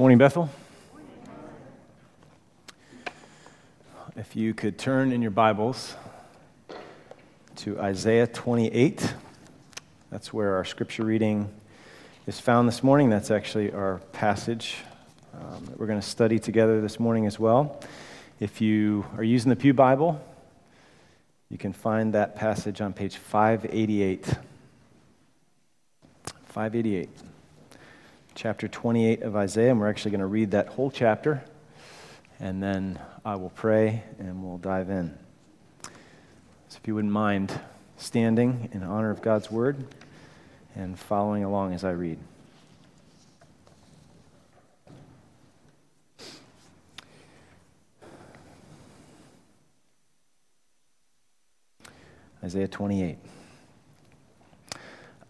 Morning, Bethel. If you could turn in your Bibles to Isaiah 28, that's where our scripture reading is found this morning. That's actually our passage um, that we're going to study together this morning as well. If you are using the Pew Bible, you can find that passage on page 588. 588 chapter 28 of Isaiah, and we're actually going to read that whole chapter, and then I will pray and we'll dive in. So, if you wouldn't mind standing in honor of God's word and following along as I read. Isaiah 28.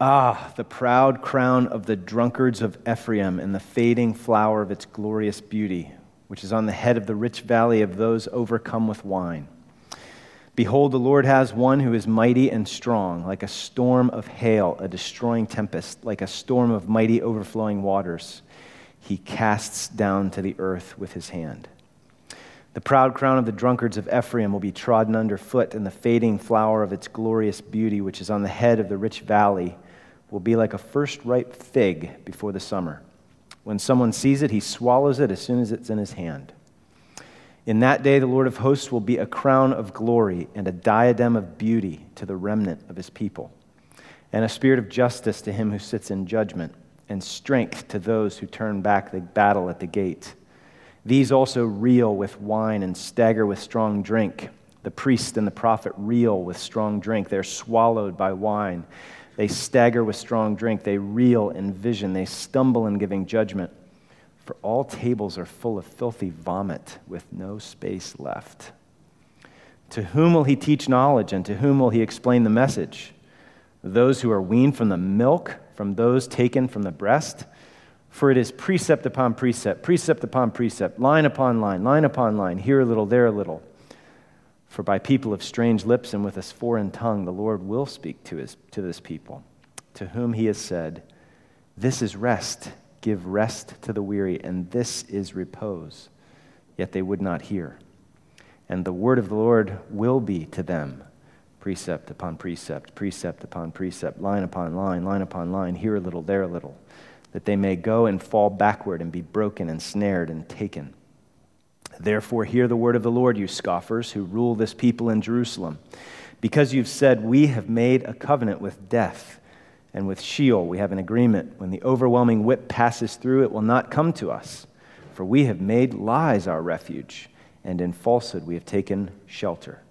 Ah, the proud crown of the drunkards of Ephraim and the fading flower of its glorious beauty, which is on the head of the rich valley of those overcome with wine. Behold, the Lord has one who is mighty and strong, like a storm of hail, a destroying tempest, like a storm of mighty overflowing waters. He casts down to the earth with his hand. The proud crown of the drunkards of Ephraim will be trodden under foot, and the fading flower of its glorious beauty, which is on the head of the rich valley, will be like a first ripe fig before the summer. When someone sees it, he swallows it as soon as it's in his hand. In that day, the Lord of hosts will be a crown of glory and a diadem of beauty to the remnant of his people, and a spirit of justice to him who sits in judgment, and strength to those who turn back the battle at the gate. These also reel with wine and stagger with strong drink. The priest and the prophet reel with strong drink. They're swallowed by wine. They stagger with strong drink. They reel in vision. They stumble in giving judgment. For all tables are full of filthy vomit with no space left. To whom will he teach knowledge, and to whom will he explain the message? Those who are weaned from the milk, from those taken from the breast? For it is precept upon precept, precept upon precept, line upon line, line upon line, here a little, there a little for by people of strange lips and with a foreign tongue, the Lord will speak to, his, to this people, to whom he has said, This is rest, give rest to the weary, and this is repose. Yet they would not hear. And the word of the Lord will be to them precept upon precept, precept upon precept, line upon line, line upon line, here a little, there a little, that they may go and fall backward and be broken and snared and taken. Therefore, hear the word of the Lord, you scoffers who rule this people in Jerusalem. Because you've said, We have made a covenant with death, and with Sheol we have an agreement. When the overwhelming whip passes through, it will not come to us. For we have made lies our refuge, and in falsehood we have taken shelter.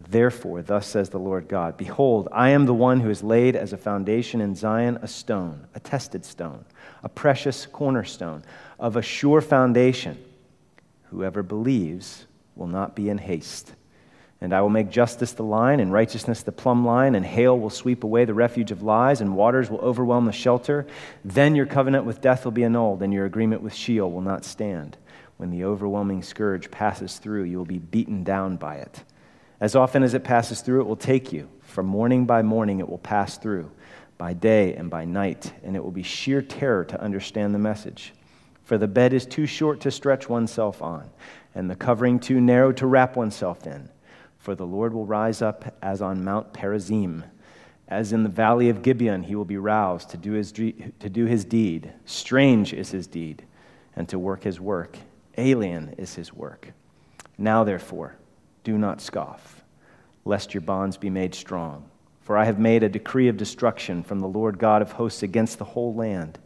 Therefore, thus says the Lord God Behold, I am the one who has laid as a foundation in Zion a stone, a tested stone, a precious cornerstone, of a sure foundation. Whoever believes will not be in haste. And I will make justice the line, and righteousness the plumb line, and hail will sweep away the refuge of lies, and waters will overwhelm the shelter. Then your covenant with death will be annulled, and your agreement with Sheol will not stand. When the overwhelming scourge passes through, you will be beaten down by it. As often as it passes through, it will take you. From morning by morning, it will pass through, by day and by night, and it will be sheer terror to understand the message. For the bed is too short to stretch oneself on, and the covering too narrow to wrap oneself in. For the Lord will rise up as on Mount Perazim. As in the valley of Gibeon, he will be roused to do, his, to do his deed. Strange is his deed, and to work his work. Alien is his work. Now, therefore, do not scoff, lest your bonds be made strong. For I have made a decree of destruction from the Lord God of hosts against the whole land.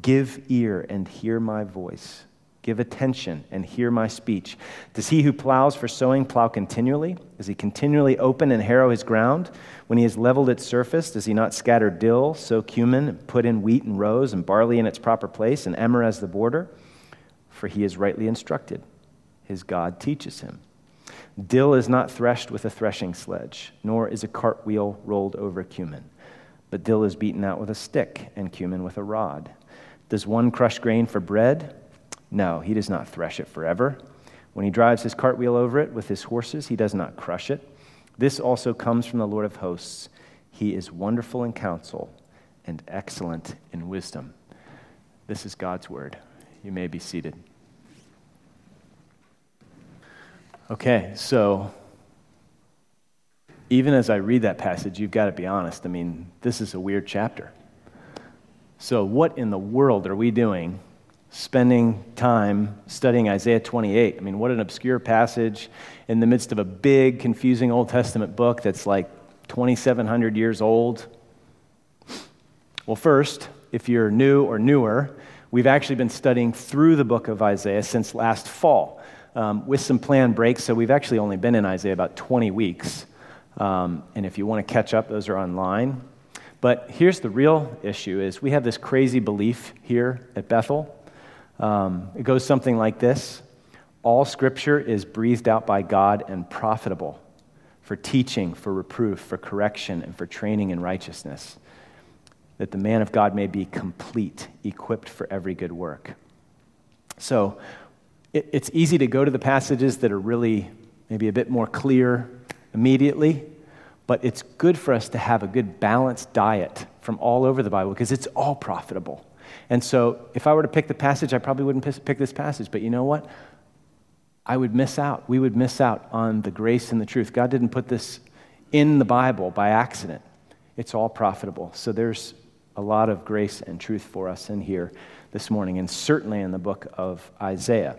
Give ear and hear my voice. Give attention and hear my speech. Does he who plows for sowing plow continually? Does he continually open and harrow his ground? When he has leveled its surface, does he not scatter dill, sow cumin, and put in wheat and rows, and barley in its proper place, and emmer as the border? For he is rightly instructed. His God teaches him. Dill is not threshed with a threshing sledge, nor is a cartwheel rolled over cumin. But dill is beaten out with a stick, and cumin with a rod. Does one crush grain for bread? No, he does not thresh it forever. When he drives his cartwheel over it with his horses, he does not crush it. This also comes from the Lord of hosts. He is wonderful in counsel and excellent in wisdom. This is God's word. You may be seated. Okay, so even as I read that passage, you've got to be honest. I mean, this is a weird chapter. So, what in the world are we doing spending time studying Isaiah 28? I mean, what an obscure passage in the midst of a big, confusing Old Testament book that's like 2,700 years old. Well, first, if you're new or newer, we've actually been studying through the book of Isaiah since last fall um, with some planned breaks. So we've actually only been in Isaiah about 20 weeks. Um, and if you want to catch up, those are online. But here's the real issue is we have this crazy belief here at Bethel. Um, it goes something like this. All scripture is breathed out by God and profitable for teaching, for reproof, for correction, and for training in righteousness that the man of God may be complete, equipped for every good work. So it, it's easy to go to the passages that are really maybe a bit more clear immediately, but it's good for us to have a good balanced diet from all over the Bible because it's all profitable. And so if I were to pick the passage, I probably wouldn't pick this passage, but you know what? I would miss out. We would miss out on the grace and the truth. God didn't put this in the Bible by accident. It's all profitable. So there's a lot of grace and truth for us in here this morning, and certainly in the book of Isaiah.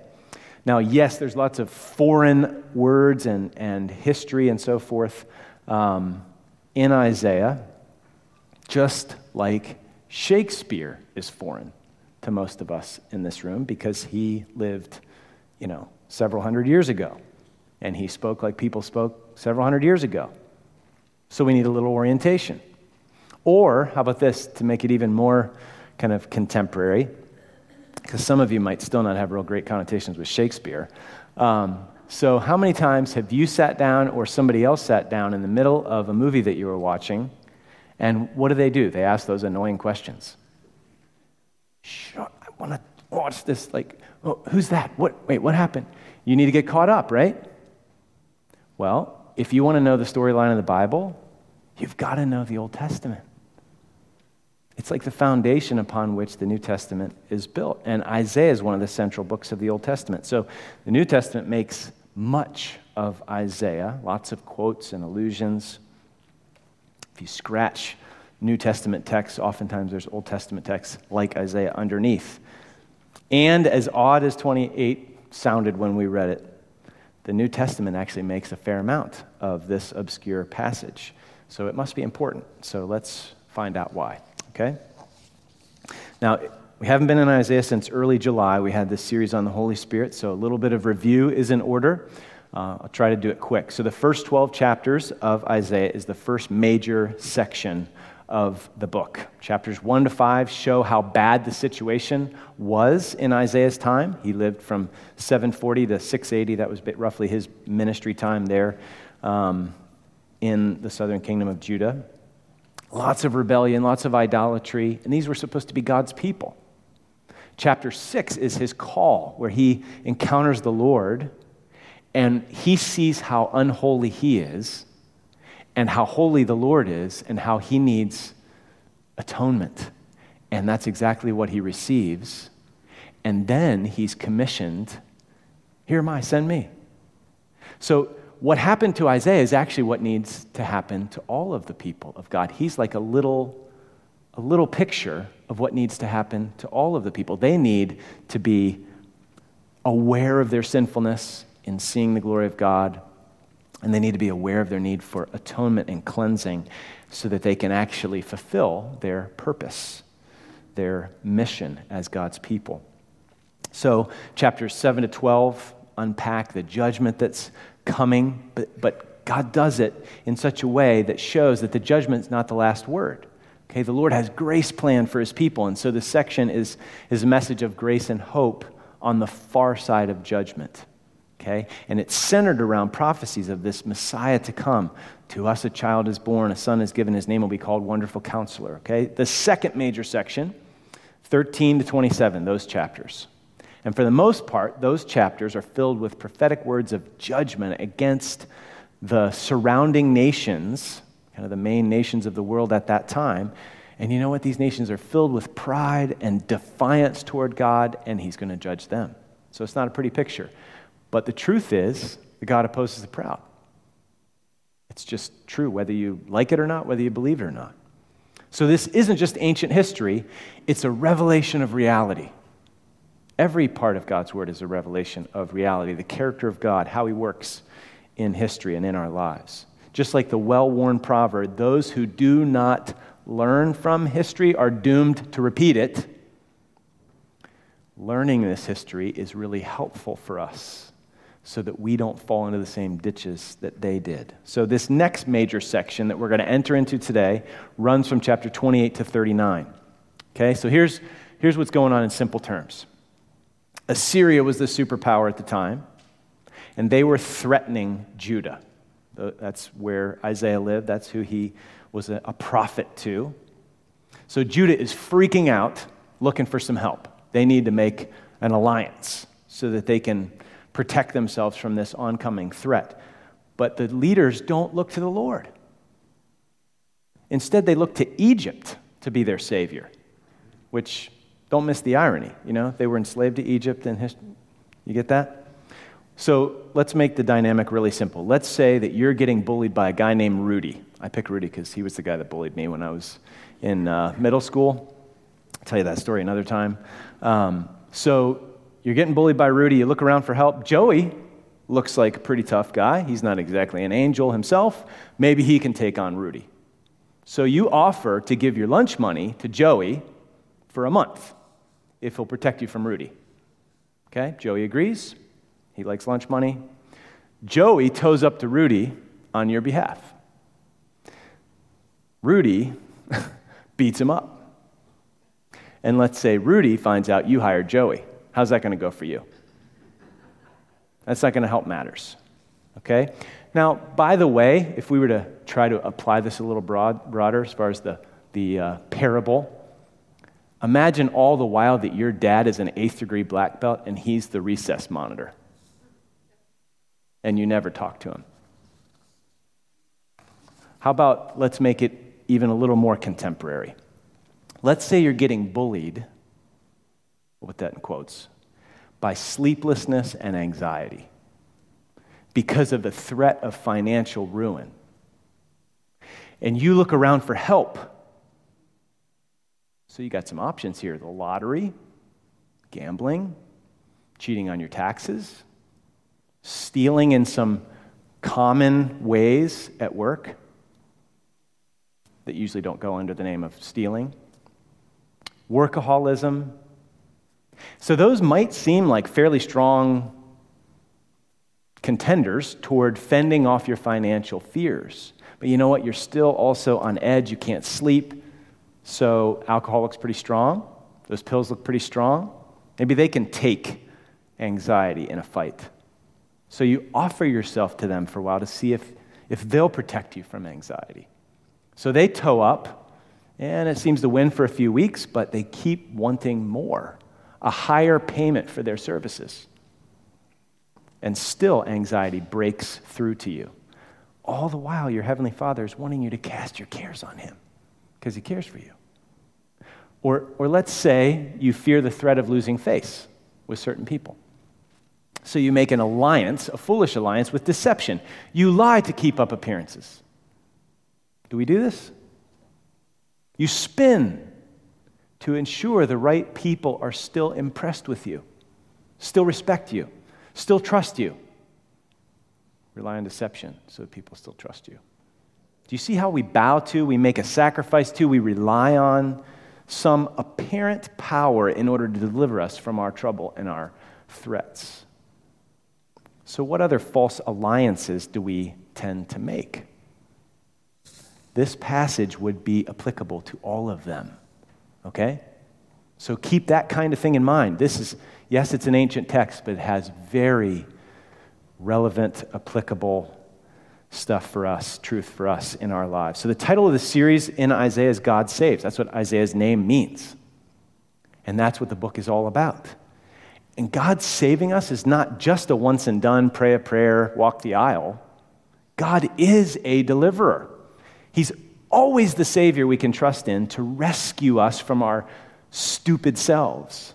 Now, yes, there's lots of foreign words and, and history and so forth um, in Isaiah, just like Shakespeare is foreign to most of us in this room because he lived, you know, several hundred years ago. And he spoke like people spoke several hundred years ago. So we need a little orientation. Or, how about this to make it even more kind of contemporary? Because some of you might still not have real great connotations with Shakespeare. Um, so, how many times have you sat down or somebody else sat down in the middle of a movie that you were watching? And what do they do? They ask those annoying questions. Sure, I want to watch this. Like, oh, who's that? What? Wait, what happened? You need to get caught up, right? Well, if you want to know the storyline of the Bible, you've got to know the Old Testament. It's like the foundation upon which the New Testament is built. And Isaiah is one of the central books of the Old Testament. So the New Testament makes much of Isaiah, lots of quotes and allusions. If you scratch New Testament texts, oftentimes there's Old Testament texts like Isaiah underneath. And as odd as 28 sounded when we read it, the New Testament actually makes a fair amount of this obscure passage. So it must be important. So let's find out why. Okay? Now, we haven't been in Isaiah since early July. We had this series on the Holy Spirit, so a little bit of review is in order. Uh, I'll try to do it quick. So, the first 12 chapters of Isaiah is the first major section of the book. Chapters 1 to 5 show how bad the situation was in Isaiah's time. He lived from 740 to 680. That was roughly his ministry time there um, in the southern kingdom of Judah. Lots of rebellion, lots of idolatry, and these were supposed to be God's people. Chapter 6 is his call, where he encounters the Lord and he sees how unholy he is and how holy the Lord is and how he needs atonement. And that's exactly what he receives. And then he's commissioned Here am I, send me. So what happened to Isaiah is actually what needs to happen to all of the people of God. He's like a little, a little picture of what needs to happen to all of the people. They need to be aware of their sinfulness in seeing the glory of God, and they need to be aware of their need for atonement and cleansing so that they can actually fulfill their purpose, their mission as God's people. So, chapters 7 to 12 unpack the judgment that's coming, but, but God does it in such a way that shows that the judgment is not the last word. Okay, the Lord has grace planned for his people, and so this section is, is a message of grace and hope on the far side of judgment. Okay? And it's centered around prophecies of this Messiah to come. To us a child is born, a son is given, his name will be called Wonderful Counselor. Okay? The second major section, 13 to 27, those chapters. And for the most part, those chapters are filled with prophetic words of judgment against the surrounding nations, kind of the main nations of the world at that time. And you know what? These nations are filled with pride and defiance toward God, and He's going to judge them. So it's not a pretty picture. But the truth is, that God opposes the proud. It's just true, whether you like it or not, whether you believe it or not. So this isn't just ancient history, it's a revelation of reality. Every part of God's word is a revelation of reality, the character of God, how he works in history and in our lives. Just like the well worn proverb, those who do not learn from history are doomed to repeat it. Learning this history is really helpful for us so that we don't fall into the same ditches that they did. So, this next major section that we're going to enter into today runs from chapter 28 to 39. Okay, so here's, here's what's going on in simple terms Assyria was the superpower at the time, and they were threatening Judah. Uh, that's where Isaiah lived, that's who he was a, prophet to. So Judah is freaking out, looking for some help. They need to make an alliance so that they can protect themselves from this oncoming threat. But the leaders don't look to the Lord. Instead, they look to Egypt to be their savior, which don't miss the irony. You know, they were enslaved to Egypt and you get that? So let's make the dynamic really simple. Let's say that you're getting bullied by a guy named Rudy. I pick Rudy because he was the guy that bullied me when I was in uh, middle school. I'll tell you that story another time. Um, so you're getting bullied by Rudy. You look around for help. Joey looks like a pretty tough guy. He's not exactly an angel himself. Maybe he can take on Rudy. So you offer to give your lunch money to Joey for a month if he'll protect you from Rudy. Okay? Joey agrees. He likes lunch money. Joey toes up to Rudy on your behalf. Rudy beats him up. And let's say Rudy finds out you hired Joey. How's that going to go for you? That's not going to help matters. Okay? Now, by the way, if we were to try to apply this a little broad, broader as far as the, the uh, parable, imagine all the while that your dad is an eighth degree black belt and he's the recess monitor and you never talk to him. How about let's make it even a little more contemporary? Let's say you're getting bullied, put that in quotes, by sleeplessness and anxiety because of the threat of financial ruin. And you look around for help. So you got some options here the lottery, gambling, cheating on your taxes, stealing in some common ways at work that usually don't go under the name of stealing, workaholism. So, those might seem like fairly strong contenders toward fending off your financial fears. But you know what? You're still also on edge. You can't sleep. So, alcohol looks pretty strong. Those pills look pretty strong. Maybe they can take anxiety in a fight. So you offer yourself to them for a while to see if, if they'll protect you from anxiety. So they toe up, and it seems to win for a few weeks, but they keep wanting more a higher payment for their services. And still, anxiety breaks through to you. All the while, your Heavenly Father is wanting you to cast your cares on Him because He cares for you. Or, or let's say you fear the threat of losing face with certain people. So you make an alliance, a foolish alliance, with deception. You lie to keep up appearances. Do we do this? You spin to ensure the right people are still impressed with you, still respect you, still trust you. Rely on deception so that people still trust you. Do you see how we bow to, we make a sacrifice to, we rely on some apparent power in order to deliver us from our trouble and our threats? So, what other false alliances do we tend to make? This passage would be applicable to all of them. Okay? So keep that kind of thing in mind. This is, yes, it's an ancient text, but it has very relevant, applicable stuff for us, truth for us in our lives. So the title of the series in Isaiah is God Saves. That's what Isaiah's name means. And that's what the book is all about. And God saving us is not just a once and done, pray a prayer, walk the aisle. God is a deliverer. He's always the Savior we can trust in to rescue us from our stupid selves,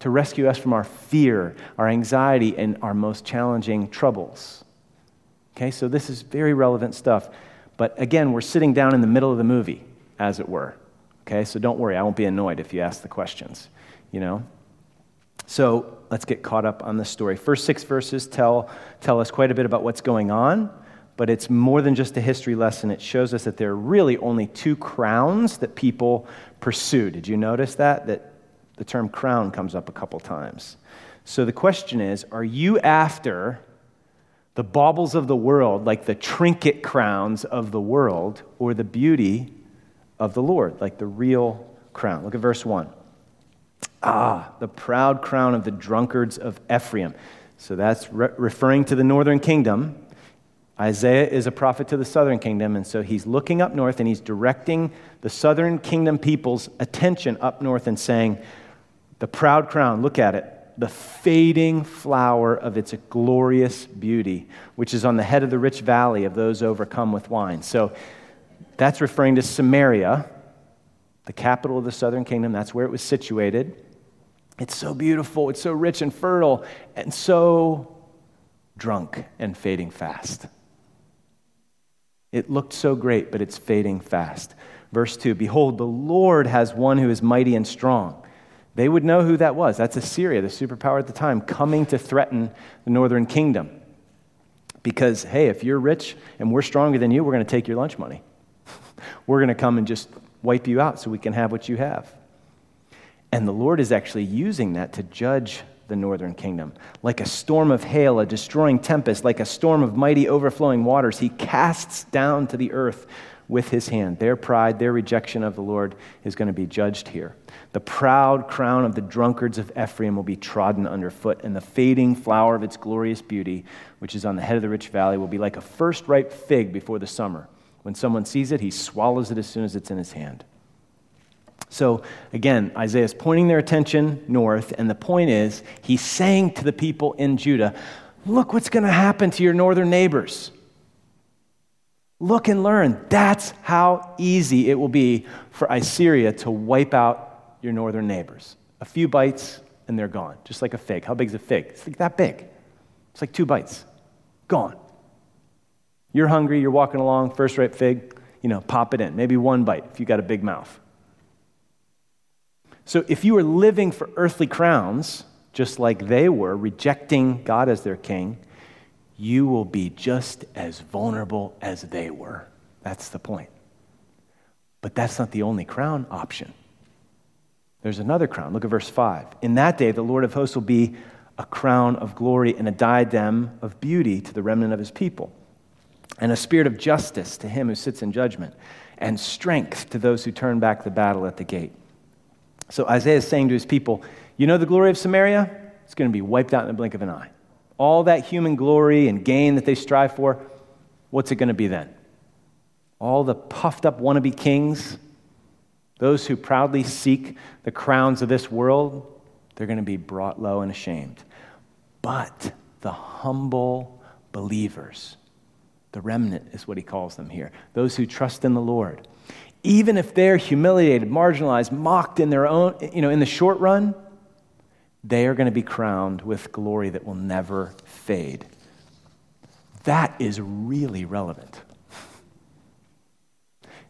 to rescue us from our fear, our anxiety, and our most challenging troubles. Okay, so this is very relevant stuff. But again, we're sitting down in the middle of the movie, as it were. Okay, so don't worry, I won't be annoyed if you ask the questions, you know? So let's get caught up on the story. First six verses tell, tell us quite a bit about what's going on, but it's more than just a history lesson. It shows us that there are really only two crowns that people pursue. Did you notice that? That the term crown comes up a couple times. So the question is are you after the baubles of the world, like the trinket crowns of the world, or the beauty of the Lord, like the real crown? Look at verse 1. Ah, the proud crown of the drunkards of Ephraim. So that's re- referring to the northern kingdom. Isaiah is a prophet to the southern kingdom, and so he's looking up north and he's directing the southern kingdom people's attention up north and saying, The proud crown, look at it, the fading flower of its glorious beauty, which is on the head of the rich valley of those overcome with wine. So that's referring to Samaria, the capital of the southern kingdom. That's where it was situated. It's so beautiful, it's so rich and fertile, and so drunk and fading fast. It looked so great, but it's fading fast. Verse 2 Behold, the Lord has one who is mighty and strong. They would know who that was. That's Assyria, the superpower at the time, coming to threaten the northern kingdom. Because, hey, if you're rich and we're stronger than you, we're going to take your lunch money. we're going to come and just wipe you out so we can have what you have. And the Lord is actually using that to judge the northern kingdom. Like a storm of hail, a destroying tempest, like a storm of mighty overflowing waters, he casts down to the earth with his hand. Their pride, their rejection of the Lord is going to be judged here. The proud crown of the drunkards of Ephraim will be trodden underfoot, and the fading flower of its glorious beauty, which is on the head of the rich valley, will be like a first ripe fig before the summer. When someone sees it, he swallows it as soon as it's in his hand. So again, Isaiah is pointing their attention north, and the point is, he's saying to the people in Judah, Look what's going to happen to your northern neighbors. Look and learn. That's how easy it will be for Assyria to wipe out your northern neighbors. A few bites, and they're gone, just like a fig. How big is a fig? It's like that big. It's like two bites. Gone. You're hungry, you're walking along, first ripe fig, you know, pop it in. Maybe one bite if you got a big mouth. So if you were living for earthly crowns, just like they were, rejecting God as their king, you will be just as vulnerable as they were. That's the point. But that's not the only crown option. There's another crown. Look at verse 5. In that day, the Lord of hosts will be a crown of glory and a diadem of beauty to the remnant of his people, and a spirit of justice to him who sits in judgment, and strength to those who turn back the battle at the gate. So Isaiah is saying to his people, You know the glory of Samaria? It's going to be wiped out in the blink of an eye. All that human glory and gain that they strive for, what's it going to be then? All the puffed up wannabe kings, those who proudly seek the crowns of this world, they're going to be brought low and ashamed. But the humble believers, the remnant is what he calls them here, those who trust in the Lord, even if they're humiliated, marginalized, mocked in their own, you know, in the short run, they are going to be crowned with glory that will never fade. That is really relevant.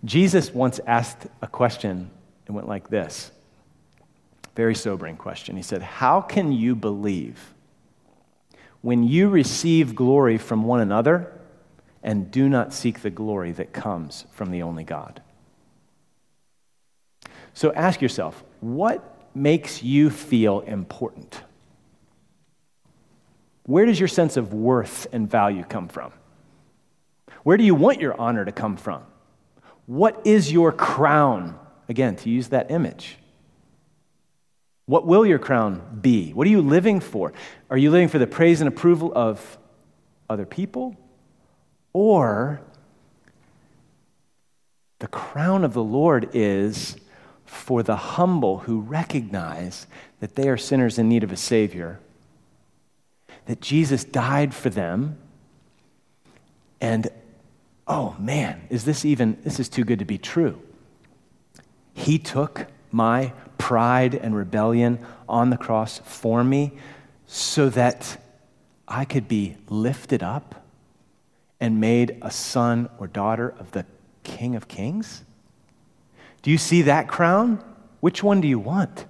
Jesus once asked a question and went like this very sobering question. He said, How can you believe when you receive glory from one another and do not seek the glory that comes from the only God? So ask yourself, what makes you feel important? Where does your sense of worth and value come from? Where do you want your honor to come from? What is your crown? Again, to use that image. What will your crown be? What are you living for? Are you living for the praise and approval of other people? Or the crown of the Lord is for the humble who recognize that they are sinners in need of a Savior, that Jesus died for them, and oh man, is this even, this is too good to be true. He took my pride and rebellion on the cross for me so that I could be lifted up and made a son or daughter of the King of Kings? Do you see that crown? Which one do you want?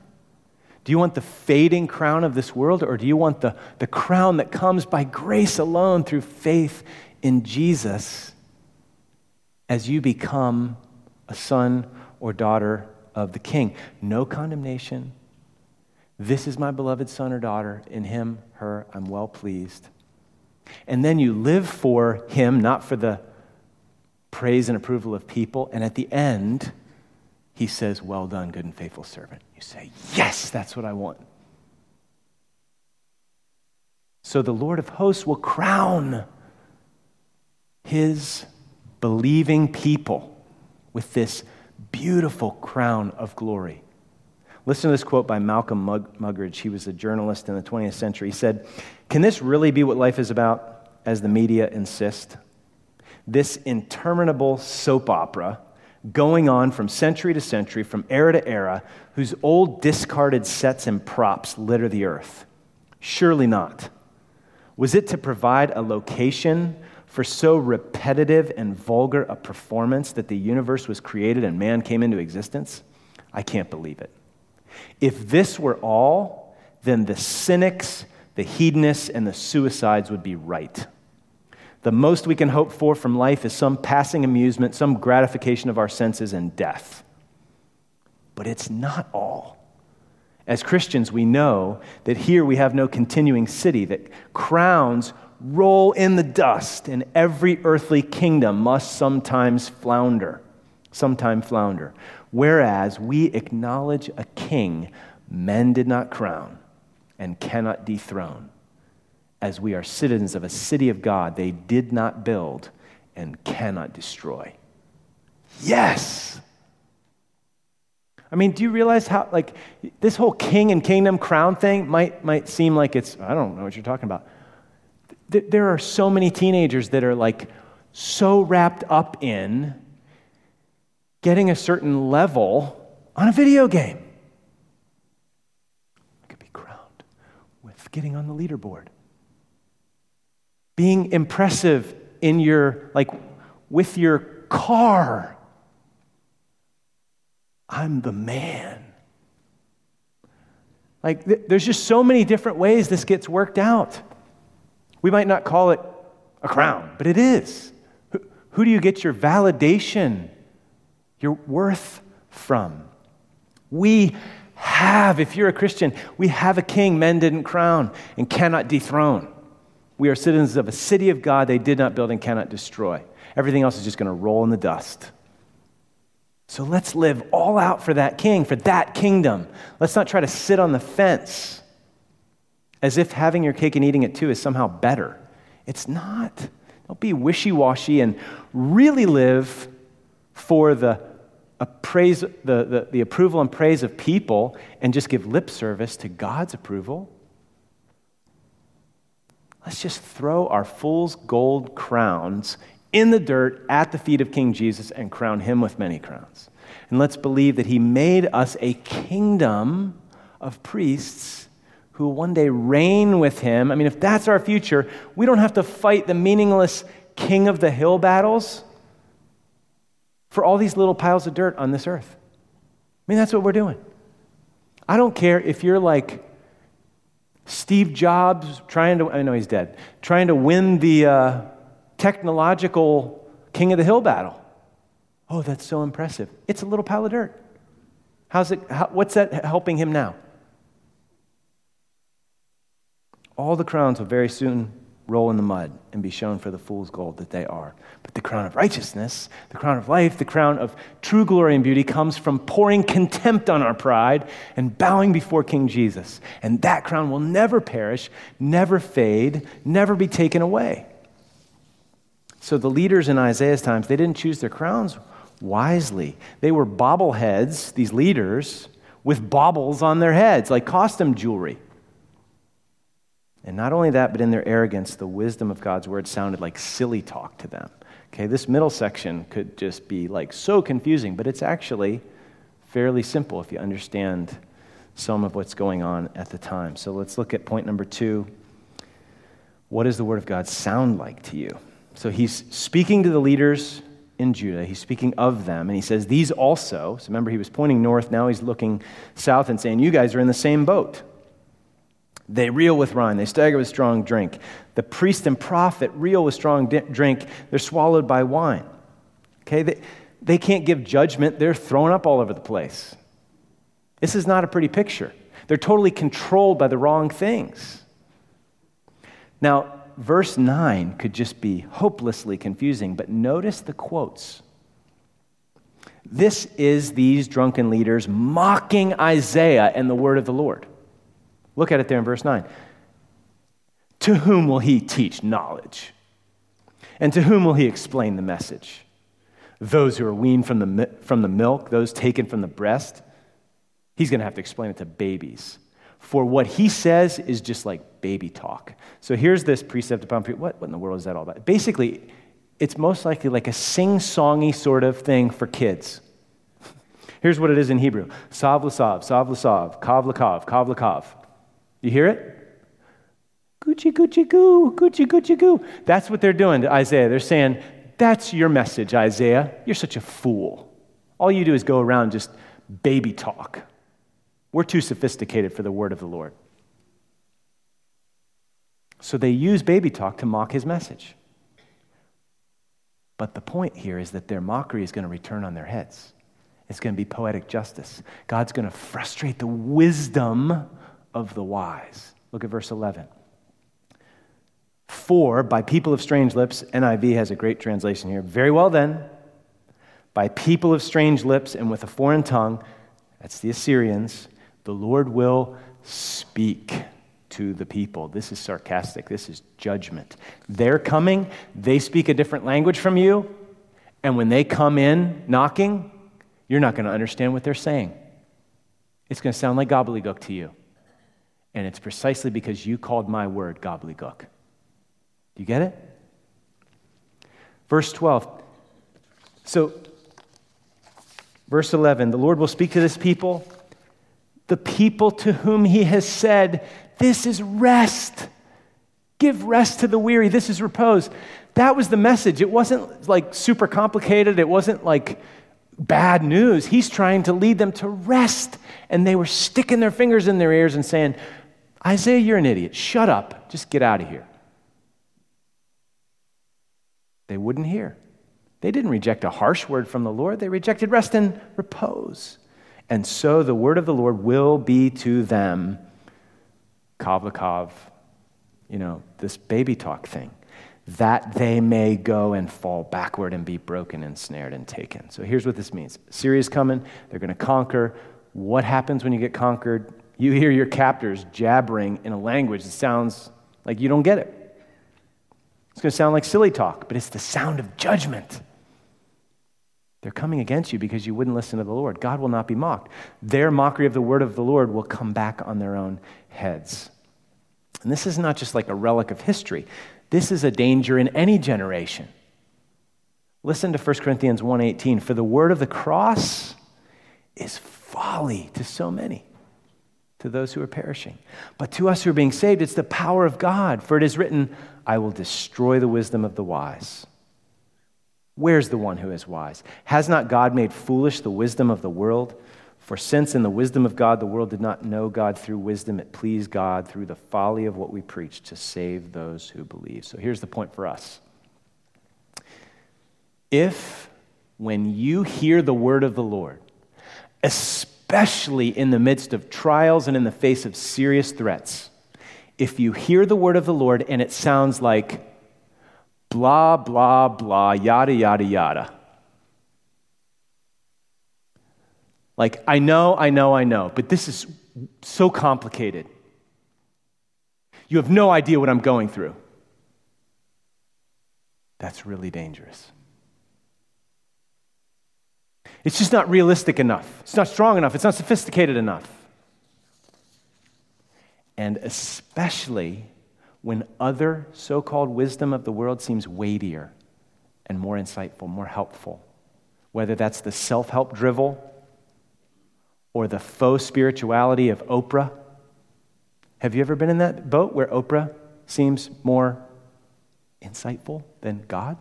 Do you want the fading crown of this world, or do you want the, the crown that comes by grace alone through faith in Jesus as you become a son or daughter of the King? No condemnation. This is my beloved son or daughter. In him, her, I'm well pleased. And then you live for him, not for the praise and approval of people. And at the end, he says, Well done, good and faithful servant. You say, Yes, that's what I want. So the Lord of hosts will crown his believing people with this beautiful crown of glory. Listen to this quote by Malcolm Muggeridge. He was a journalist in the 20th century. He said, Can this really be what life is about, as the media insist? This interminable soap opera going on from century to century, from era to era, whose old discarded sets and props litter the earth? Surely not. Was it to provide a location for so repetitive and vulgar a performance that the universe was created and man came into existence? I can't believe it. If this were all, then the cynics, the hedonists, and the suicides would be right. The most we can hope for from life is some passing amusement, some gratification of our senses, and death. But it's not all. As Christians, we know that here we have no continuing city, that crowns roll in the dust, and every earthly kingdom must sometimes flounder, sometime flounder. Whereas we acknowledge a king men did not crown and cannot dethrone as we are citizens of a city of God they did not build and cannot destroy. Yes! I mean, do you realize how, like, this whole king and kingdom crown thing might, might seem like it's, I don't know what you're talking about. There are so many teenagers that are, like, so wrapped up in getting a certain level on a video game. I could be crowned with getting on the leaderboard being impressive in your, like, with your car. I'm the man. Like, th- there's just so many different ways this gets worked out. We might not call it a crown, but it is. Who, who do you get your validation, your worth from? We have, if you're a Christian, we have a king men didn't crown and cannot dethrone. We are citizens of a city of God they did not build and cannot destroy. Everything else is just going to roll in the dust. So let's live all out for that king, for that kingdom. Let's not try to sit on the fence as if having your cake and eating it too is somehow better. It's not. Don't be wishy washy and really live for the, praise, the, the, the approval and praise of people and just give lip service to God's approval. Let's just throw our fool's gold crowns in the dirt at the feet of King Jesus and crown him with many crowns. And let's believe that he made us a kingdom of priests who one day reign with him. I mean, if that's our future, we don't have to fight the meaningless king of the hill battles for all these little piles of dirt on this earth. I mean, that's what we're doing. I don't care if you're like Steve Jobs trying to, I know he's dead, trying to win the uh, technological king of the hill battle. Oh, that's so impressive. It's a little pile of dirt. How's it, how, what's that helping him now? All the crowns will very soon roll in the mud and be shown for the fool's gold that they are. But the crown of righteousness, the crown of life, the crown of true glory and beauty comes from pouring contempt on our pride and bowing before King Jesus. And that crown will never perish, never fade, never be taken away. So the leaders in Isaiah's times, they didn't choose their crowns wisely. They were bobbleheads, these leaders, with baubles on their heads, like costume jewelry. And not only that, but in their arrogance, the wisdom of God's word sounded like silly talk to them Okay, this middle section could just be like so confusing, but it's actually fairly simple if you understand some of what's going on at the time. So let's look at point number two. What does the Word of God sound like to you? So he's speaking to the leaders in Judah. He's speaking of them, and he says, These also. So remember, he was pointing north. Now he's looking south and saying, You guys are in the same boat. They reel with wine, they stagger with strong drink. The priest and prophet reel with strong drink, they're swallowed by wine. Okay? They, they can't give judgment, they're thrown up all over the place. This is not a pretty picture. They're totally controlled by the wrong things. Now, verse 9 could just be hopelessly confusing, but notice the quotes. This is these drunken leaders mocking Isaiah and the word of the Lord. Look at it there in verse 9. To whom will he teach knowledge? And to whom will he explain the message? Those who are weaned from the, from the milk, those taken from the breast. He's going to have to explain it to babies. For what he says is just like baby talk. So here's this precept upon precept. What, what in the world is that all about? Basically, it's most likely like a sing songy sort of thing for kids. Here's what it is in Hebrew Sav lasav, sav lasav, kav lakav, kav lakav. You hear it? Gucci, Gucci, goo, Gucci, Gucci, goo. That's what they're doing to Isaiah. They're saying, That's your message, Isaiah. You're such a fool. All you do is go around just baby talk. We're too sophisticated for the word of the Lord. So they use baby talk to mock his message. But the point here is that their mockery is going to return on their heads. It's going to be poetic justice. God's going to frustrate the wisdom of the wise. Look at verse 11. For by people of strange lips, NIV has a great translation here. Very well then, by people of strange lips and with a foreign tongue, that's the Assyrians, the Lord will speak to the people. This is sarcastic. This is judgment. They're coming, they speak a different language from you, and when they come in knocking, you're not going to understand what they're saying. It's going to sound like gobbledygook to you. And it's precisely because you called my word gobbledygook. Do you get it? Verse 12. So, verse 11 the Lord will speak to this people, the people to whom he has said, This is rest. Give rest to the weary. This is repose. That was the message. It wasn't like super complicated, it wasn't like bad news. He's trying to lead them to rest. And they were sticking their fingers in their ears and saying, Isaiah, you're an idiot. Shut up. Just get out of here. They wouldn't hear. They didn't reject a harsh word from the Lord, they rejected rest and repose. And so the word of the Lord will be to them kavlakov, you know, this baby talk thing, that they may go and fall backward and be broken and snared and taken. So here's what this means Assyria's coming, they're going to conquer. What happens when you get conquered? You hear your captors jabbering in a language that sounds like you don't get it. It's going to sound like silly talk, but it's the sound of judgment. They're coming against you because you wouldn't listen to the Lord. God will not be mocked. Their mockery of the word of the Lord will come back on their own heads. And this is not just like a relic of history. This is a danger in any generation. Listen to 1 Corinthians 1:18, for the word of the cross is folly to so many to those who are perishing. But to us who are being saved, it's the power of God. For it is written, I will destroy the wisdom of the wise. Where's the one who is wise? Has not God made foolish the wisdom of the world? For since in the wisdom of God the world did not know God through wisdom, it pleased God through the folly of what we preach to save those who believe. So here's the point for us. If, when you hear the word of the Lord, especially especially in the midst of trials and in the face of serious threats. If you hear the word of the Lord and it sounds like blah, blah, blah, yada, yada, yada. Like, I know, I know, I know, but this is so complicated. You have no idea what I'm going through. That's really dangerous. It's just not realistic enough. It's not strong enough. It's not sophisticated enough. And especially when other so called wisdom of the world seems weightier and more insightful, more helpful. Whether that's the self help drivel or the faux spirituality of Oprah. Have you ever been in that boat where Oprah seems more insightful than God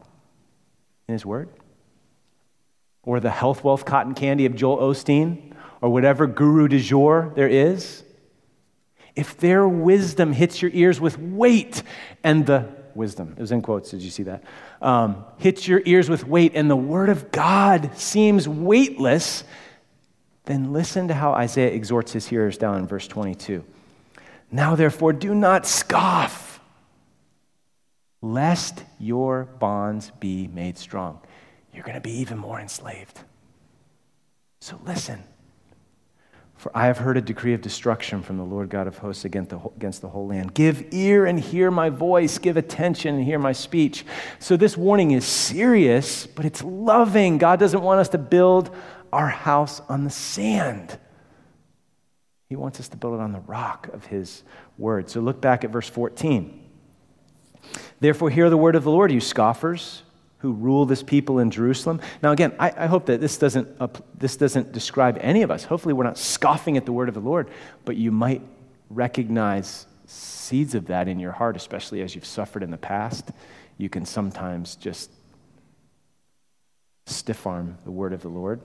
in His Word? Or the health, wealth, cotton candy of Joel Osteen? Or whatever guru du jour there is? If their wisdom hits your ears with weight and the wisdom, it was in quotes, did you see that? Um, hits your ears with weight and the word of God seems weightless, then listen to how Isaiah exhorts his hearers down in verse 22. Now, therefore, do not scoff, lest your bonds be made strong. You're going to be even more enslaved. So listen. For I have heard a decree of destruction from the Lord God of hosts against the, against the whole land. Give ear and hear my voice. Give attention and hear my speech. So, this warning is serious, but it's loving. God doesn't want us to build our house on the sand, He wants us to build it on the rock of His word. So, look back at verse 14. Therefore, hear the word of the Lord, you scoffers who rule this people in Jerusalem. Now, again, I, I hope that this doesn't, uh, this doesn't describe any of us. Hopefully, we're not scoffing at the word of the Lord, but you might recognize seeds of that in your heart, especially as you've suffered in the past. You can sometimes just stiff arm the word of the Lord.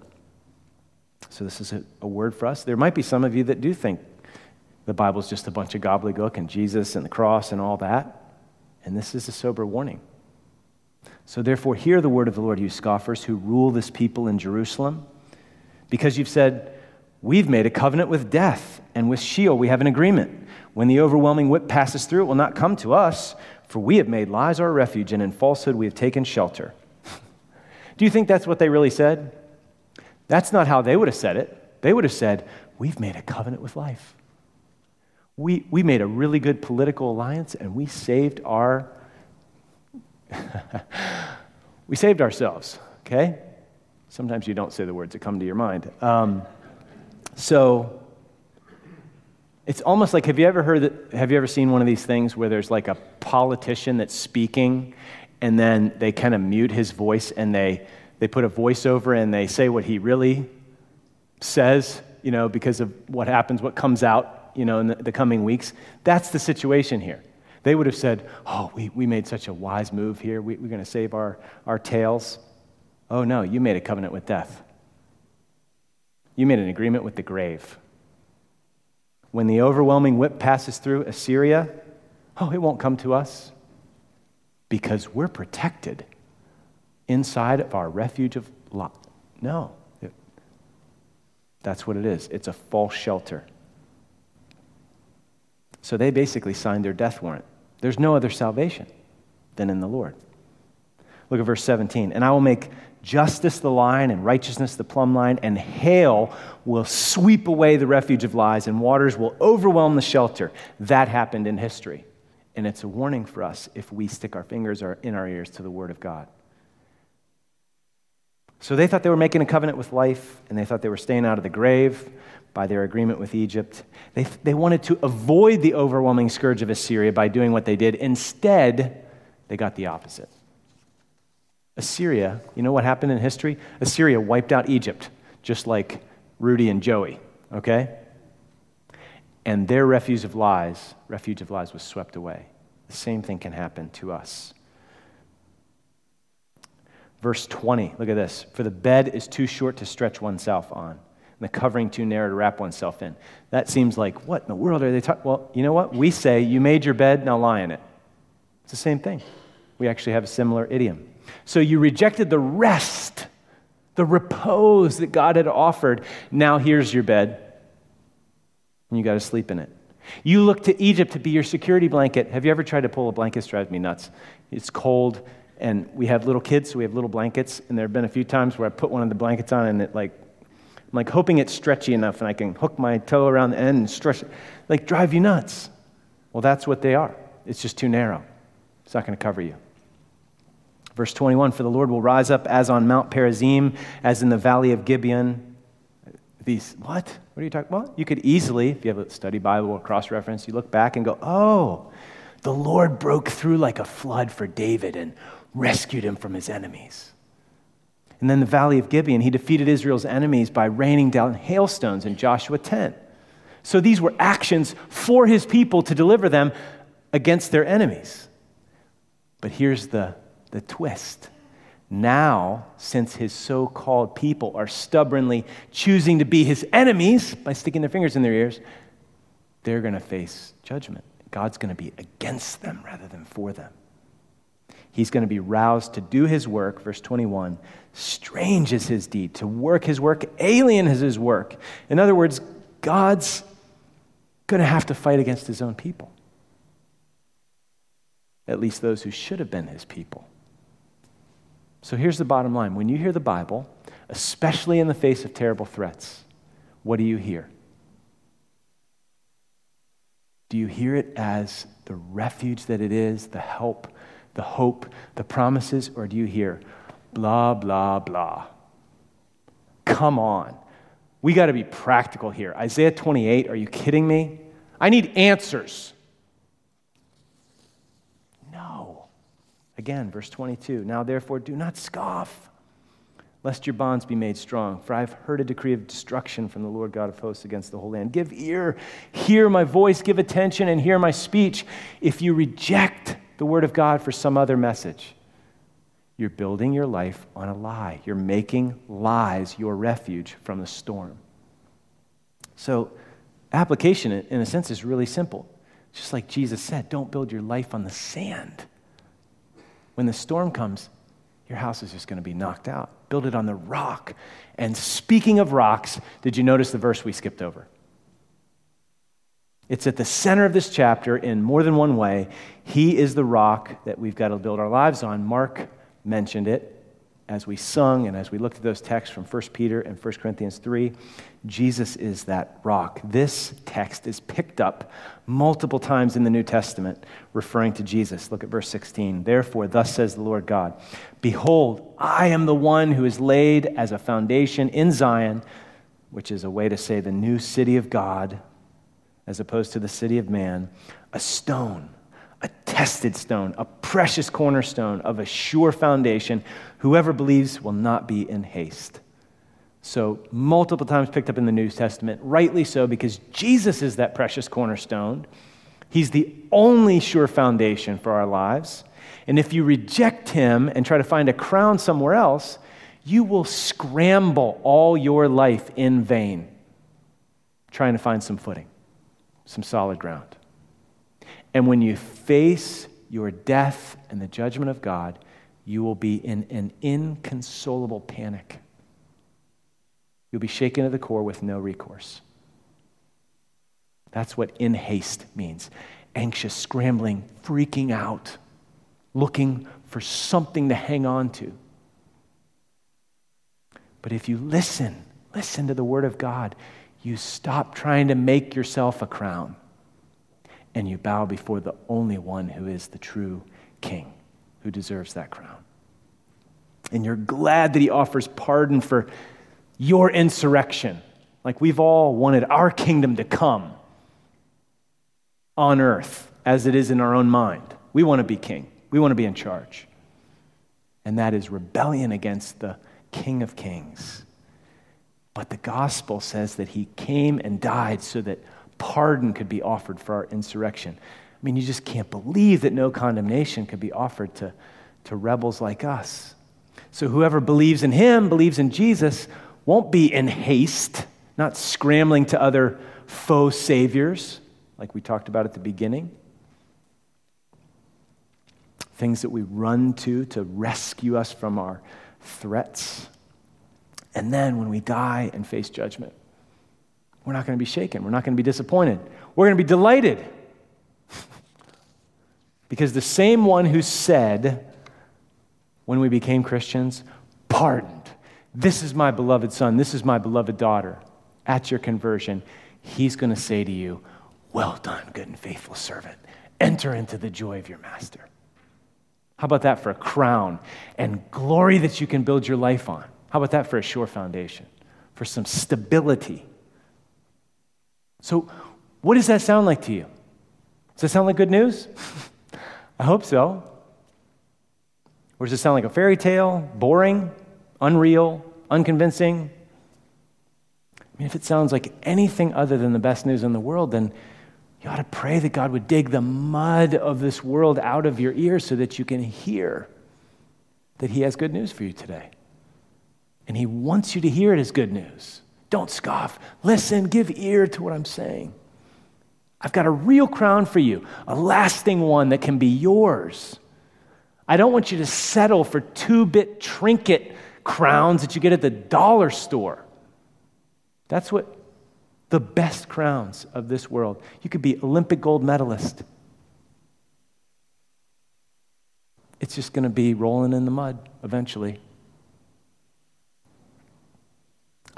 So, this is a, a word for us. There might be some of you that do think the Bible's just a bunch of gobbledygook and Jesus and the cross and all that. And this is a sober warning. So therefore, hear the word of the Lord, you scoffers who rule this people in Jerusalem, because you've said, We've made a covenant with death, and with Sheol we have an agreement. When the overwhelming whip passes through, it will not come to us, for we have made lies our refuge, and in falsehood we have taken shelter. Do you think that's what they really said? That's not how they would have said it. They would have said, We've made a covenant with life. We, we made a really good political alliance, and we saved our we saved ourselves, okay? Sometimes you don't say the words that come to your mind. Um, so it's almost like have you ever heard that, have you ever seen one of these things where there's like a politician that's speaking and then they kind of mute his voice and they, they put a voiceover and they say what he really says, you know, because of what happens, what comes out, you know, in the, the coming weeks? That's the situation here. They would have said, Oh, we, we made such a wise move here. We, we're going to save our, our tails. Oh, no, you made a covenant with death. You made an agreement with the grave. When the overwhelming whip passes through Assyria, oh, it won't come to us because we're protected inside of our refuge of Lot. No. That's what it is. It's a false shelter. So they basically signed their death warrant. There's no other salvation than in the Lord. Look at verse 17. And I will make justice the line and righteousness the plumb line, and hail will sweep away the refuge of lies, and waters will overwhelm the shelter. That happened in history. And it's a warning for us if we stick our fingers in our ears to the Word of God. So they thought they were making a covenant with life, and they thought they were staying out of the grave by their agreement with Egypt. They, they wanted to avoid the overwhelming scourge of Assyria by doing what they did. Instead, they got the opposite. Assyria, you know what happened in history? Assyria wiped out Egypt, just like Rudy and Joey, okay? And their refuge of lies, refuge of lies was swept away. The same thing can happen to us. Verse 20, look at this. For the bed is too short to stretch oneself on the covering too narrow to wrap oneself in. That seems like, what in the world are they talking? Well, you know what? We say, you made your bed, now lie in it. It's the same thing. We actually have a similar idiom. So you rejected the rest, the repose that God had offered. Now here's your bed, and you got to sleep in it. You look to Egypt to be your security blanket. Have you ever tried to pull a blanket? It drives me nuts. It's cold, and we have little kids, so we have little blankets. And there have been a few times where I put one of the blankets on, and it like I'm like hoping it's stretchy enough and I can hook my toe around the end and stretch it. Like, drive you nuts. Well, that's what they are. It's just too narrow. It's not going to cover you. Verse 21 For the Lord will rise up as on Mount Perazim, as in the valley of Gibeon. These, what? What are you talking about? You could easily, if you have a study Bible or cross reference, you look back and go, oh, the Lord broke through like a flood for David and rescued him from his enemies. And then the Valley of Gibeon, he defeated Israel's enemies by raining down hailstones in Joshua 10. So these were actions for his people to deliver them against their enemies. But here's the, the twist. Now, since his so called people are stubbornly choosing to be his enemies by sticking their fingers in their ears, they're going to face judgment. God's going to be against them rather than for them. He's going to be roused to do his work, verse 21. Strange is his deed. To work his work, alien is his work. In other words, God's going to have to fight against his own people, at least those who should have been his people. So here's the bottom line when you hear the Bible, especially in the face of terrible threats, what do you hear? Do you hear it as the refuge that it is, the help, the hope, the promises, or do you hear blah, blah, blah? Come on. We got to be practical here. Isaiah 28, are you kidding me? I need answers. No. Again, verse 22 Now therefore, do not scoff, lest your bonds be made strong. For I've heard a decree of destruction from the Lord God of hosts against the whole land. Give ear, hear my voice, give attention, and hear my speech. If you reject the word of God for some other message, you're building your life on a lie. You're making lies your refuge from the storm. So, application, in a sense, is really simple. Just like Jesus said, don't build your life on the sand. When the storm comes, your house is just going to be knocked out. Build it on the rock. And speaking of rocks, did you notice the verse we skipped over? It's at the center of this chapter in more than one way. He is the rock that we've got to build our lives on. Mark mentioned it as we sung and as we looked at those texts from 1 Peter and 1 Corinthians 3. Jesus is that rock. This text is picked up multiple times in the New Testament, referring to Jesus. Look at verse 16. Therefore, thus says the Lord God Behold, I am the one who is laid as a foundation in Zion, which is a way to say the new city of God, as opposed to the city of man, a stone a tested stone, a precious cornerstone of a sure foundation. Whoever believes will not be in haste. So, multiple times picked up in the New Testament, rightly so, because Jesus is that precious cornerstone. He's the only sure foundation for our lives. And if you reject him and try to find a crown somewhere else, you will scramble all your life in vain trying to find some footing, some solid ground. And when you face your death and the judgment of God, you will be in an inconsolable panic. You'll be shaken to the core with no recourse. That's what in haste means anxious, scrambling, freaking out, looking for something to hang on to. But if you listen, listen to the Word of God, you stop trying to make yourself a crown and you bow before the only one who is the true king, who deserves that crown. And you're glad that he offers pardon for your insurrection. Like we've all wanted our kingdom to come on earth as it is in our own mind. We want to be king, we want to be in charge. And that is rebellion against the King of Kings. But the gospel says that he came and died so that pardon could be offered for our insurrection. I mean, you just can't believe that no condemnation could be offered to, to rebels like us. So, whoever believes in him, believes in Jesus, won't be in haste, not scrambling to other faux saviors, like we talked about at the beginning. Things that we run to to rescue us from our threats. And then when we die and face judgment, we're not going to be shaken. We're not going to be disappointed. We're going to be delighted. because the same one who said, when we became Christians, pardoned, this is my beloved son, this is my beloved daughter, at your conversion, he's going to say to you, Well done, good and faithful servant. Enter into the joy of your master. How about that for a crown and glory that you can build your life on? How about that for a sure foundation, for some stability? So, what does that sound like to you? Does that sound like good news? I hope so. Or does it sound like a fairy tale, boring, unreal, unconvincing? I mean, if it sounds like anything other than the best news in the world, then you ought to pray that God would dig the mud of this world out of your ears so that you can hear that He has good news for you today. And He wants you to hear it as good news. Don't scoff. Listen, give ear to what I'm saying. I've got a real crown for you, a lasting one that can be yours. I don't want you to settle for two bit trinket crowns that you get at the dollar store. That's what the best crowns of this world. You could be Olympic gold medalist. It's just going to be rolling in the mud eventually.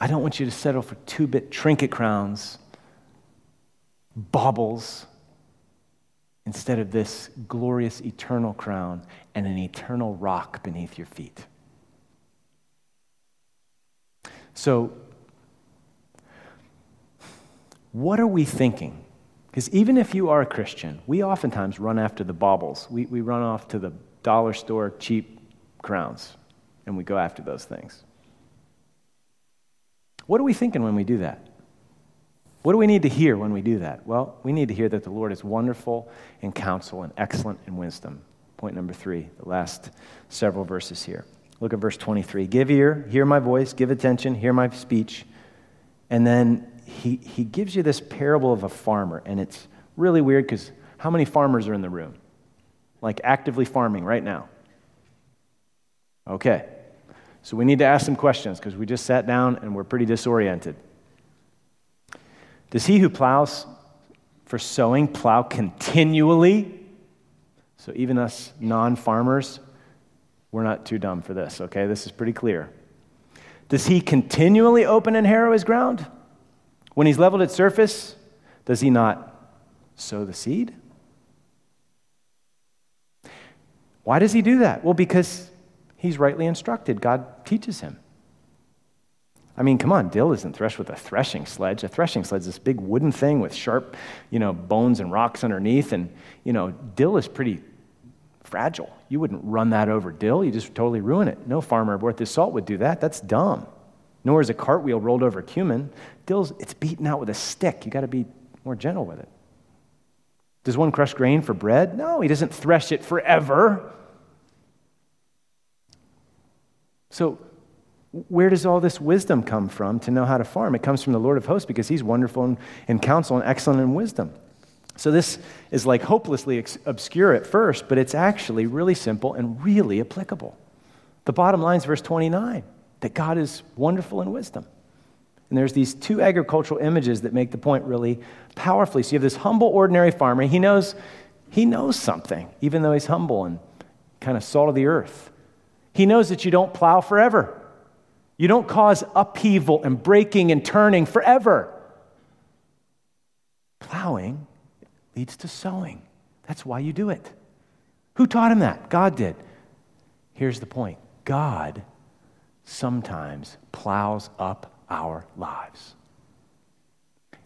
I don't want you to settle for two bit trinket crowns, baubles, instead of this glorious eternal crown and an eternal rock beneath your feet. So, what are we thinking? Because even if you are a Christian, we oftentimes run after the baubles. We, we run off to the dollar store cheap crowns, and we go after those things. What are we thinking when we do that? What do we need to hear when we do that? Well, we need to hear that the Lord is wonderful in counsel and excellent in wisdom. Point number three, the last several verses here. Look at verse 23. Give ear, hear my voice, give attention, hear my speech. And then he, he gives you this parable of a farmer, and it's really weird because how many farmers are in the room? Like actively farming right now? Okay. So we need to ask some questions because we just sat down and we're pretty disoriented. Does he who plows for sowing plow continually? So even us non farmers, we're not too dumb for this, okay? This is pretty clear. Does he continually open and harrow his ground? When he's leveled its surface, does he not sow the seed? Why does he do that? Well, because he's rightly instructed. God teaches him. I mean, come on, dill isn't threshed with a threshing sledge. A threshing sledge is this big wooden thing with sharp, you know, bones and rocks underneath. And, you know, dill is pretty fragile. You wouldn't run that over dill, you just totally ruin it. No farmer worth his salt would do that. That's dumb. Nor is a cartwheel rolled over cumin. Dill's, it's beaten out with a stick. You got to be more gentle with it. Does one crush grain for bread? No, he doesn't thresh it forever. So, where does all this wisdom come from to know how to farm? It comes from the Lord of hosts because he's wonderful in, in counsel and excellent in wisdom. So, this is like hopelessly ex- obscure at first, but it's actually really simple and really applicable. The bottom line is verse 29 that God is wonderful in wisdom. And there's these two agricultural images that make the point really powerfully. So you have this humble, ordinary farmer. He knows, he knows something, even though he's humble and kind of salt of the earth. He knows that you don't plow forever. You don't cause upheaval and breaking and turning forever. Plowing leads to sowing. That's why you do it. Who taught him that? God did. Here's the point God sometimes plows up our lives.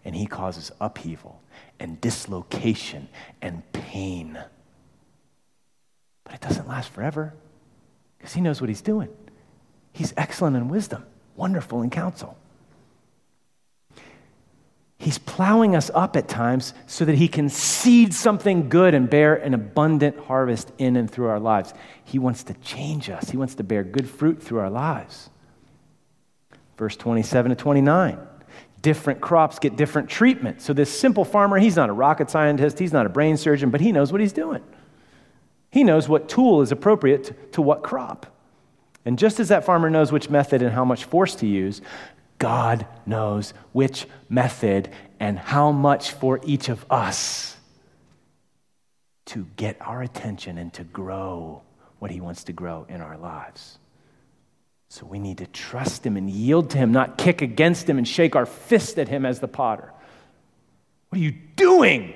And he causes upheaval and dislocation and pain. But it doesn't last forever because he knows what he's doing. He's excellent in wisdom, wonderful in counsel. He's plowing us up at times so that he can seed something good and bear an abundant harvest in and through our lives. He wants to change us, he wants to bear good fruit through our lives. Verse 27 to 29. Different crops get different treatment. So, this simple farmer, he's not a rocket scientist, he's not a brain surgeon, but he knows what he's doing. He knows what tool is appropriate to, what crop. And just as that farmer knows which method and how much force to use, God knows which method and how much for each of us to get our attention and to grow what He wants to grow in our lives. So we need to trust Him and yield to Him, not kick against Him and shake our fist at Him as the potter. What are you doing?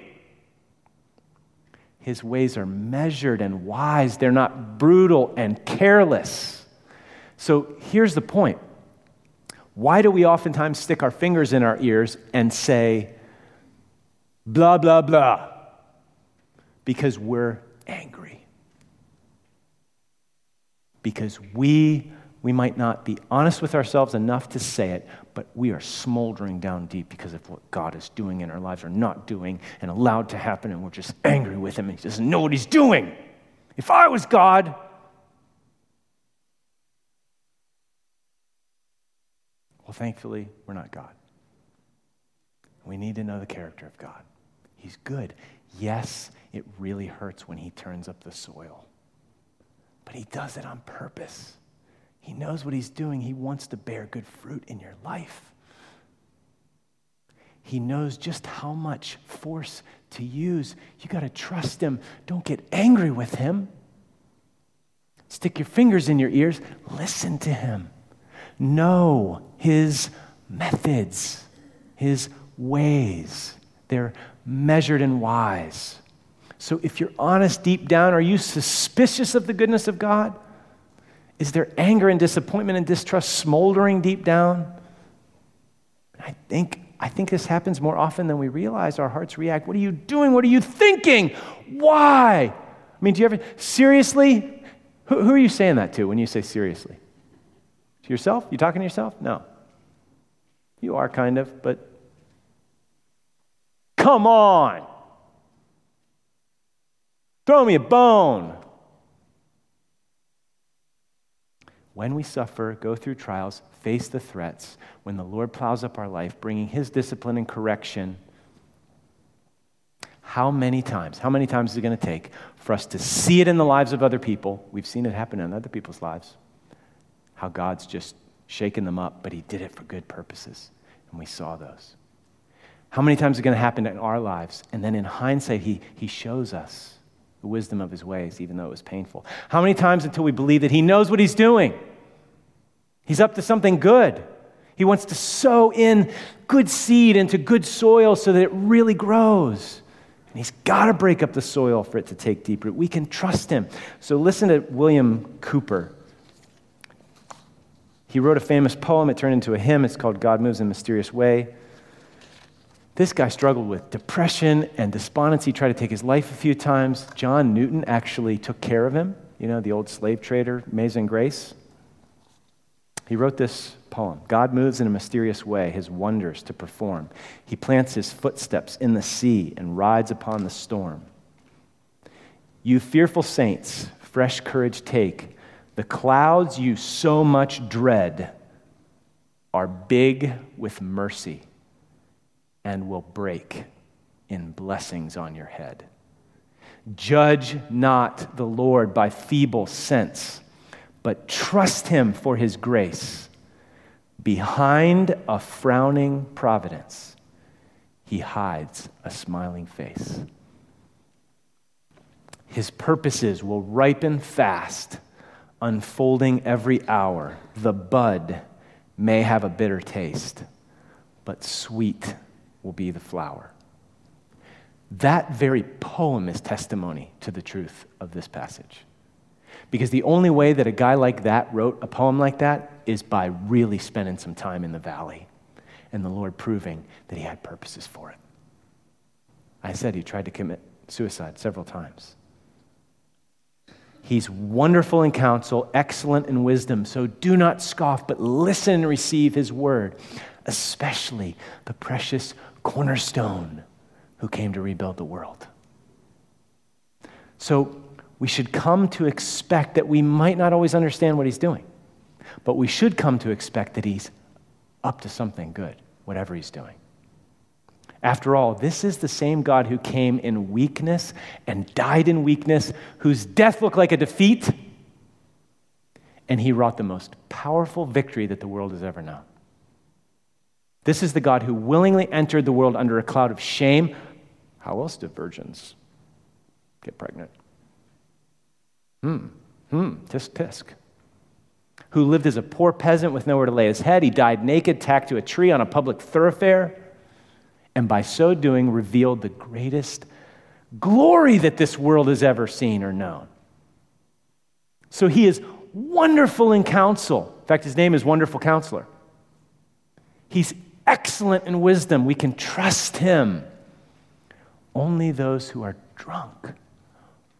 His ways are measured and wise, they're not brutal and careless. So here's the point why do we oftentimes stick our fingers in our ears and say, blah, blah, blah? Because we're angry. because we we might not be honest with ourselves enough to say it, but we are smoldering down deep because of what God is doing in our lives or not doing and allowed to happen, and we're just angry with Him and He doesn't know what He's doing. If I was God, well, thankfully, we're not God. We need to know the character of God. He's good. Yes, it really hurts when He turns up the soil, but He does it on purpose. He knows what he's doing. He wants to bear good fruit in your life. He knows just how much force to use. You got to trust him. Don't get angry with him. Stick your fingers in your ears. Listen to him. Know his methods, his ways. They're measured and wise. So if you're honest deep down, are you suspicious of the goodness of God? Is there anger and disappointment and distrust smoldering deep down? I think, I think this happens more often than we realize. Our hearts react. What are you doing? What are you thinking? Why? I mean, do you ever, seriously? Who, who are you saying that to when you say seriously? To yourself? You talking to yourself? No. You are kind of, but come on. Throw me a bone. When we suffer, go through trials, face the threats, when the Lord plows up our life, bringing His discipline and correction, how many times, how many times is it going to take for us to see it in the lives of other people? We've seen it happen in other people's lives. How God's just shaken them up, but He did it for good purposes. And we saw those. How many times is it going to happen in our lives? And then in hindsight, He, he shows us the wisdom of His ways, even though it was painful. How many times until we believe that He knows what He's doing? He's up to something good. He wants to sow in good seed into good soil so that it really grows. And he's got to break up the soil for it to take deep root. We can trust him. So listen to William Cowper. He wrote a famous poem. It turned into a hymn. It's called God Moves in a Mysterious Way. This guy struggled with depression and despondency, tried to take his life a few times. John Newton actually took care of him, you know, the old slave trader, Amazing Grace. He wrote this poem God moves in a mysterious way, his wonders to perform. He plants his footsteps in the sea and rides upon the storm. You fearful saints, fresh courage take. The clouds you so much dread are big with mercy and will break in blessings on your head. Judge not the Lord by feeble sense but trust Him for His grace. Behind a frowning providence, He hides a smiling face. His purposes will ripen fast, unfolding every hour. The bud may have a bitter taste, but sweet will be the flower. That very poem is testimony to the truth of this passage. Because the only way that a guy like that wrote a poem like that is by really spending some time in the valley and the Lord proving that he had purposes for it. I said he tried to commit suicide several times. He's wonderful in counsel, excellent in wisdom, so do not scoff, but listen and receive his word, especially the precious cornerstone who came to rebuild the world. So we should come to expect that we might not always understand what he's doing, but we should come to expect that he's up to something good, whatever he's doing. After all, this is the same God who came in weakness and died in weakness, whose death looked like a defeat, and he wrought the most powerful victory that the world has ever known. This is the God who willingly entered the world under a cloud of shame. How else do virgins get pregnant? Hmm, hmm, tisk tisk. Who lived as a poor peasant with nowhere to lay his head. He died naked, tacked to a tree on a public thoroughfare, and by so doing revealed the greatest glory that this world has ever seen or known. So he is wonderful in counsel. In fact, his name is Wonderful Counselor. He's excellent in wisdom. We can trust him. Only those who are drunk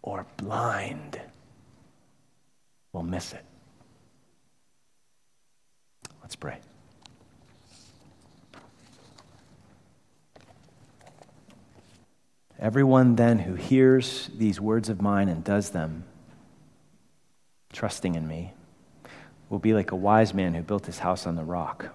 or blind will miss it. Let's pray. Everyone then who hears these words of mine and does them, trusting in me, will be like a wise man who built his house on the rock.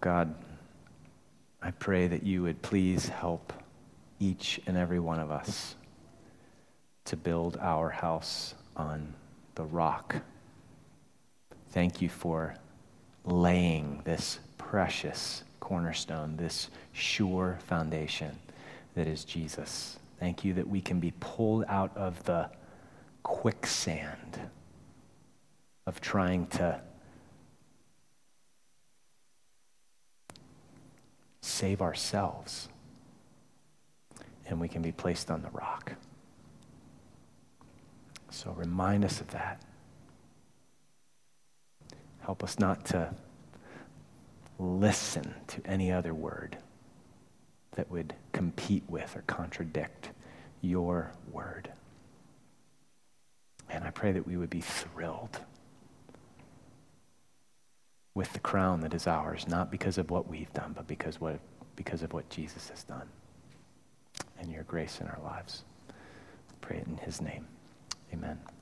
God, I pray that you would please help each and every one of us to build our house on the rock. Thank you for laying this precious cornerstone, this sure foundation that is Jesus. Thank you that we can be pulled out of the quicksand of trying to save ourselves, and we can be placed on the rock. So remind us of that. Help us not to listen to any other word that would compete with or contradict your word. And I pray that we would be thrilled with the crown that is ours, not because of what we've done, but because, what, because of what Jesus has done and your grace in our lives. pray it in his name. Amen.